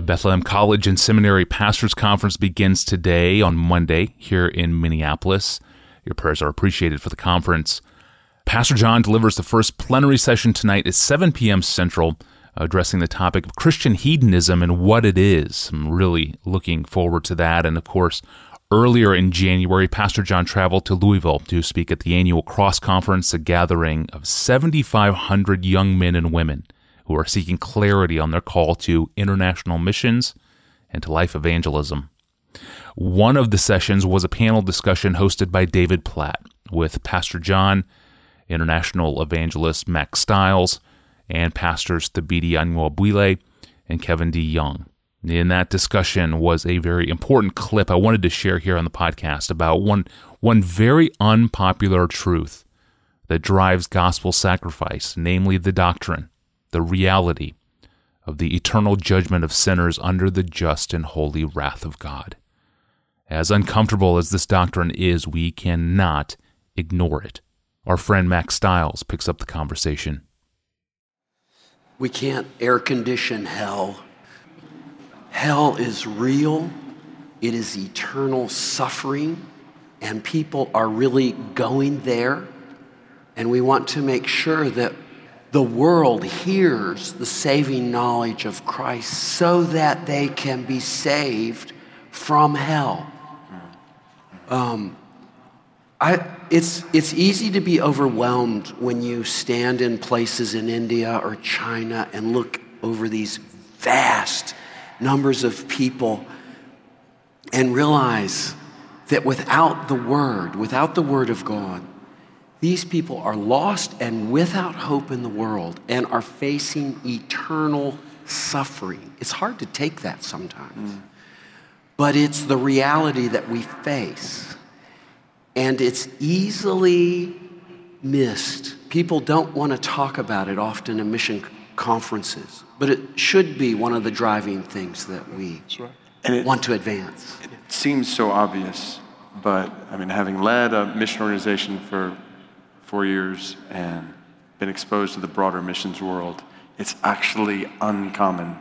The Bethlehem College and Seminary Pastors Conference begins today on Monday here in Minneapolis. Your prayers are appreciated for the conference. Pastor John delivers the first plenary session tonight at 7 p.m. Central, addressing the topic of Christian hedonism and what it is. I'm really looking forward to that. And of course, earlier in January, Pastor John traveled to Louisville to speak at the annual Cross Conference, a gathering of 7,500 young men and women who are seeking clarity on their call to international missions and to life evangelism. One of the sessions was a panel discussion hosted by David Platt with Pastor John, international evangelist Mack Stiles, and pastors Thabiti Anyabwile and Kevin DeYoung. In that discussion was a very important clip I wanted to share here on the podcast about one, one very unpopular truth that drives gospel sacrifice, namely the doctrine the reality of the eternal judgment of sinners under the just and holy wrath of God. As uncomfortable as this doctrine is, we cannot ignore it. Our friend Mack Stiles picks up the conversation. We can't air condition hell. Hell is real, it is eternal suffering, and people are really going there. And we want to make sure that the world hears the saving knowledge of Christ so that they can be saved from hell. Um, I, it's, it's easy to be overwhelmed when you stand in places in India or China and look over these vast numbers of people and realize that without the Word, without the Word of God, these people are lost and without hope in the world and are facing eternal suffering. It's hard to take that sometimes, mm. but it's the reality that we face. And it's easily missed. People don't want to talk about it often in mission conferences, but it should be one of the driving things that we right. it, want to advance. It seems so obvious, but I mean, having led a mission organization for four years and been exposed to the broader missions world, it's actually uncommon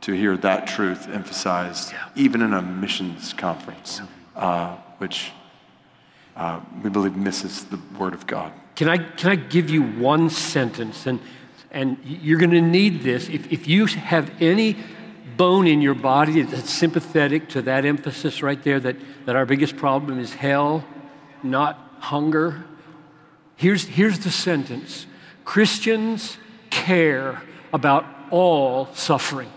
to hear that truth emphasized, yeah. even in a missions conference, uh, which uh, we believe misses the Word of God. Can I, can I give you one sentence? And, and you're going to need this. If, if you have any bone in your body that's sympathetic to that emphasis right there, that, that our biggest problem is hell, not hunger, Here's, here's the sentence Christians care about all suffering.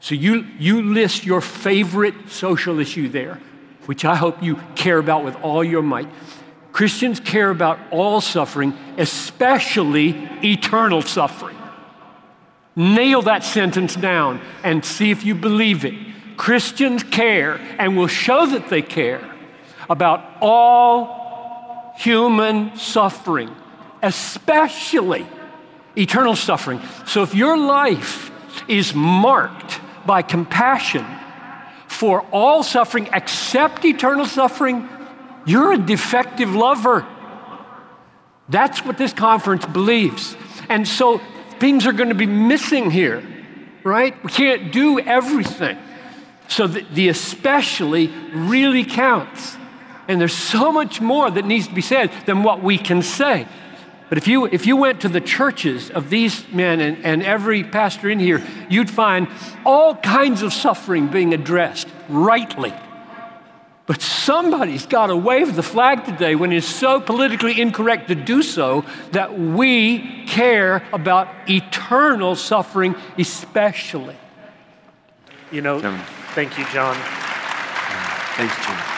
So you, you list your favorite social issue there, which I hope you care about with all your might. Christians care about all suffering, especially eternal suffering. Nail that sentence down and see if you believe it. Christians care and will show that they care about all human suffering, especially eternal suffering. So if your life is marked by compassion for all suffering except eternal suffering, you're a defective lover. That's what this conference believes. And so things are going to be missing here, right? We can't do everything. So the, the especially really counts. And there's so much more that needs to be said than what we can say. But if you, if you went to the churches of these men and, and every pastor in here, you'd find all kinds of suffering being addressed rightly. But somebody's got to wave the flag today when it's so politically incorrect to do so that we care about eternal suffering, especially. You know, thank you, John. Thanks, Jim.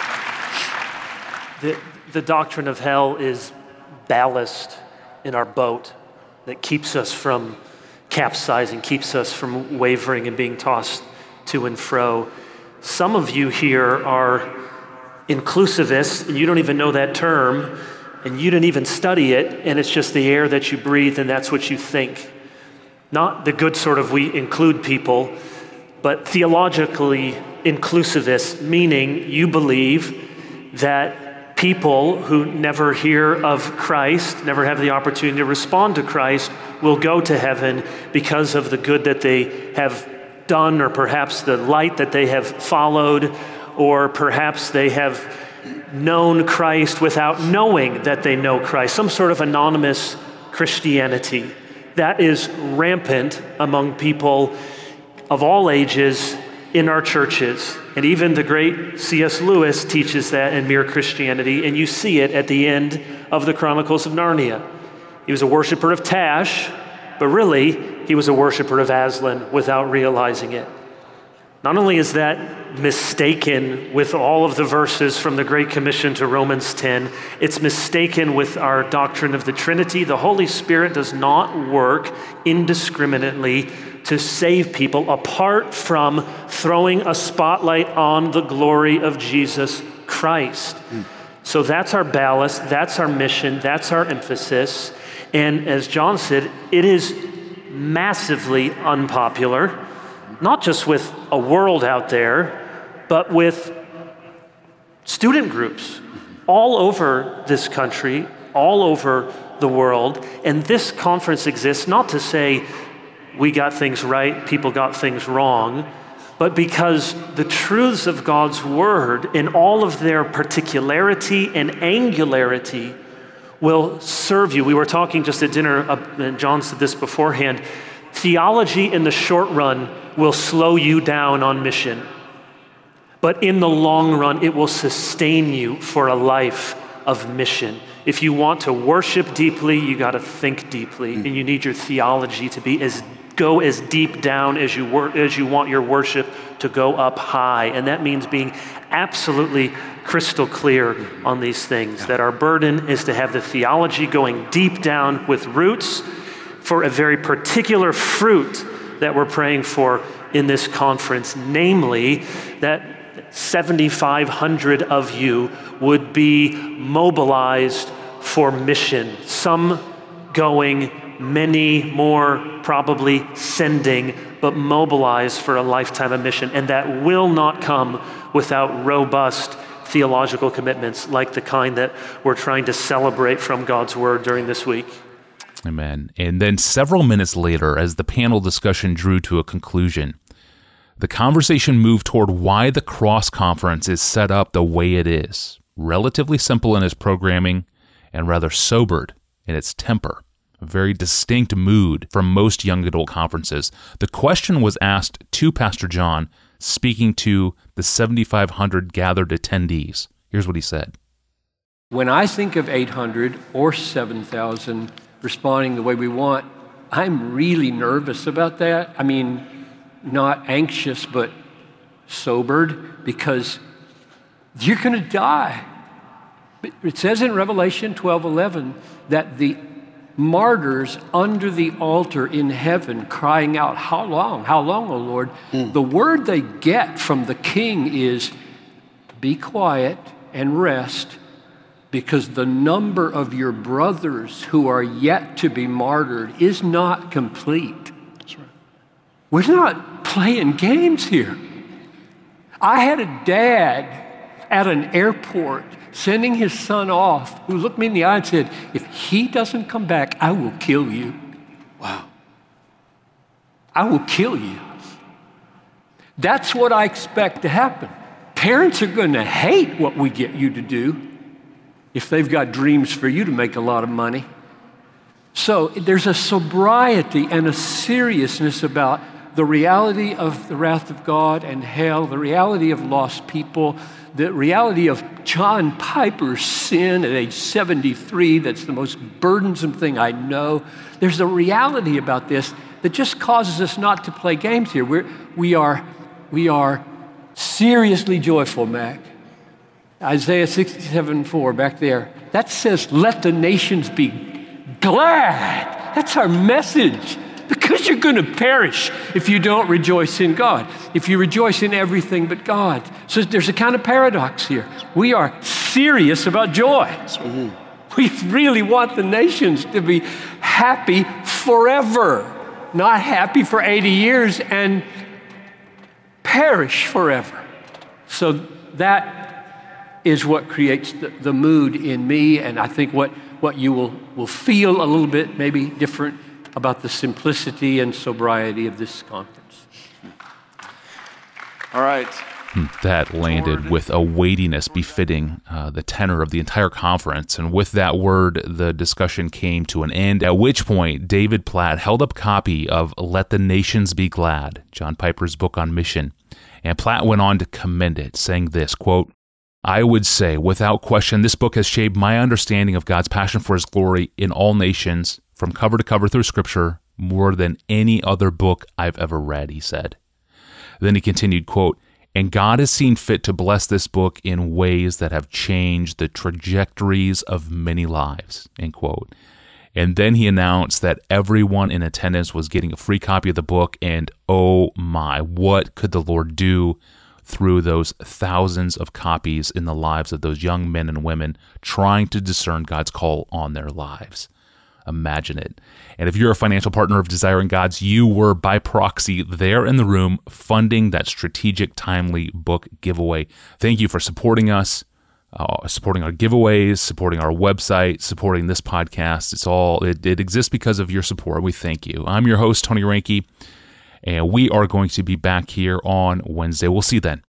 The, the doctrine of hell is ballast in our boat that keeps us from capsizing, keeps us from wavering and being tossed to and fro. Some of you here are inclusivists, and you don't even know that term, and you didn't even study it, and it's just the air that you breathe, and that's what you think. Not the good sort of we include people, but theologically inclusivist, meaning you believe that people who never hear of Christ, never have the opportunity to respond to Christ, will go to heaven because of the good that they have done, or perhaps the light that they have followed, or perhaps they have known Christ without knowing that they know Christ, some sort of anonymous Christianity. That is rampant among people of all ages in our churches. And even the great C.S. Lewis teaches that in Mere Christianity, and you see it at the end of the Chronicles of Narnia. He was a worshiper of Tash, but really, he was a worshiper of Aslan without realizing it. Not only is that mistaken with all of the verses from the Great Commission to Romans 10, it's mistaken with our doctrine of the Trinity. The Holy Spirit does not work indiscriminately to save people apart from throwing a spotlight on the glory of Jesus Christ. Mm. So that's our ballast, that's our mission, that's our emphasis. And as John said, it is massively unpopular, not just with a world out there, but with student groups all over this country, all over the world. And this conference exists not to say we got things right, people got things wrong, but because the truths of God's word, in all of their particularity and angularity, will serve you. We were talking just at dinner, uh, and John said this beforehand. Theology in the short run will slow you down on mission, but in the long run, it will sustain you for a life of mission. If you want to worship deeply, you got to think deeply, and you need your theology to be as go as deep down as you, wor- as you want your worship to go up high. And that means being absolutely crystal clear on these things. That our burden is to have the theology going deep down with roots for a very particular fruit that we're praying for in this conference, namely that 7,500 of you would be mobilized for mission, some going many more probably sending, but mobilize for a lifetime of mission. And that will not come without robust theological commitments like the kind that we're trying to celebrate from God's Word during this week. Amen. And then several minutes later, as the panel discussion drew to a conclusion, the conversation moved toward why the Cross Conference is set up the way it is relatively simple in its programming and rather sobered in its temper very distinct mood from most young adult conferences. The question was asked to Pastor John, speaking to the 7,500 gathered attendees. Here's what he said When I think of 800 or 7,000 responding the way we want, I'm really nervous about that. I mean, not anxious, but sobered because you're going to die. It says in Revelation 12 11 that the martyrs under the altar in heaven crying out, How long? How long, O Lord? Mm. The word they get from the king is, Be quiet and rest, because the number of your brothers who are yet to be martyred is not complete. Right. We're not playing games here. I had a dad at an airport sending his son off, who looked me in the eye and said, If he doesn't come back, I will kill you. Wow. I will kill you. That's what I expect to happen. Parents are going to hate what we get you to do if they've got dreams for you to make a lot of money. So there's a sobriety and a seriousness about the reality of the wrath of God and hell, the reality of lost people, the reality of John Piper's sin at age 73, that's the most burdensome thing I know. There's a reality about this that just causes us not to play games here. We're, we, are, we are seriously joyful, Mack. Isaiah 67 4, back there, that says, Let the nations be glad. That's our message because you're going to perish if you don't rejoice in God, if you rejoice in everything but God. So there's a kind of paradox here. We are serious about joy. Mm-hmm. We really want the nations to be happy forever, not happy for 80 years and perish forever. So that is what creates the, the mood in me, and I think what, what you will, will feel a little bit maybe different about the simplicity and sobriety of this conference. All right. That landed with a weightiness befitting uh, the tenor of the entire conference. And with that word, the discussion came to an end, at which point David Platt held up a copy of Let the Nations Be Glad, John Piper's book on mission. And Platt went on to commend it, saying this, quote, I would say, without question, this book has shaped my understanding of God's passion for his glory in all nations, from cover to cover through Scripture, more than any other book I've ever read, he said. Then he continued, quote, and God has seen fit to bless this book in ways that have changed the trajectories of many lives. End quote. And then he announced that everyone in attendance was getting a free copy of the book. And oh my, what could the Lord do through those thousands of copies in the lives of those young men and women trying to discern God's call on their lives? Imagine it. And if you're a financial partner of Desiring Gods, you were by proxy there in the room funding that strategic, timely book giveaway. Thank you for supporting us, uh, supporting our giveaways, supporting our website, supporting this podcast. It's all, it, it exists because of your support. We thank you. I'm your host, Tony Reinke, and we are going to be back here on Wednesday. We'll see you then.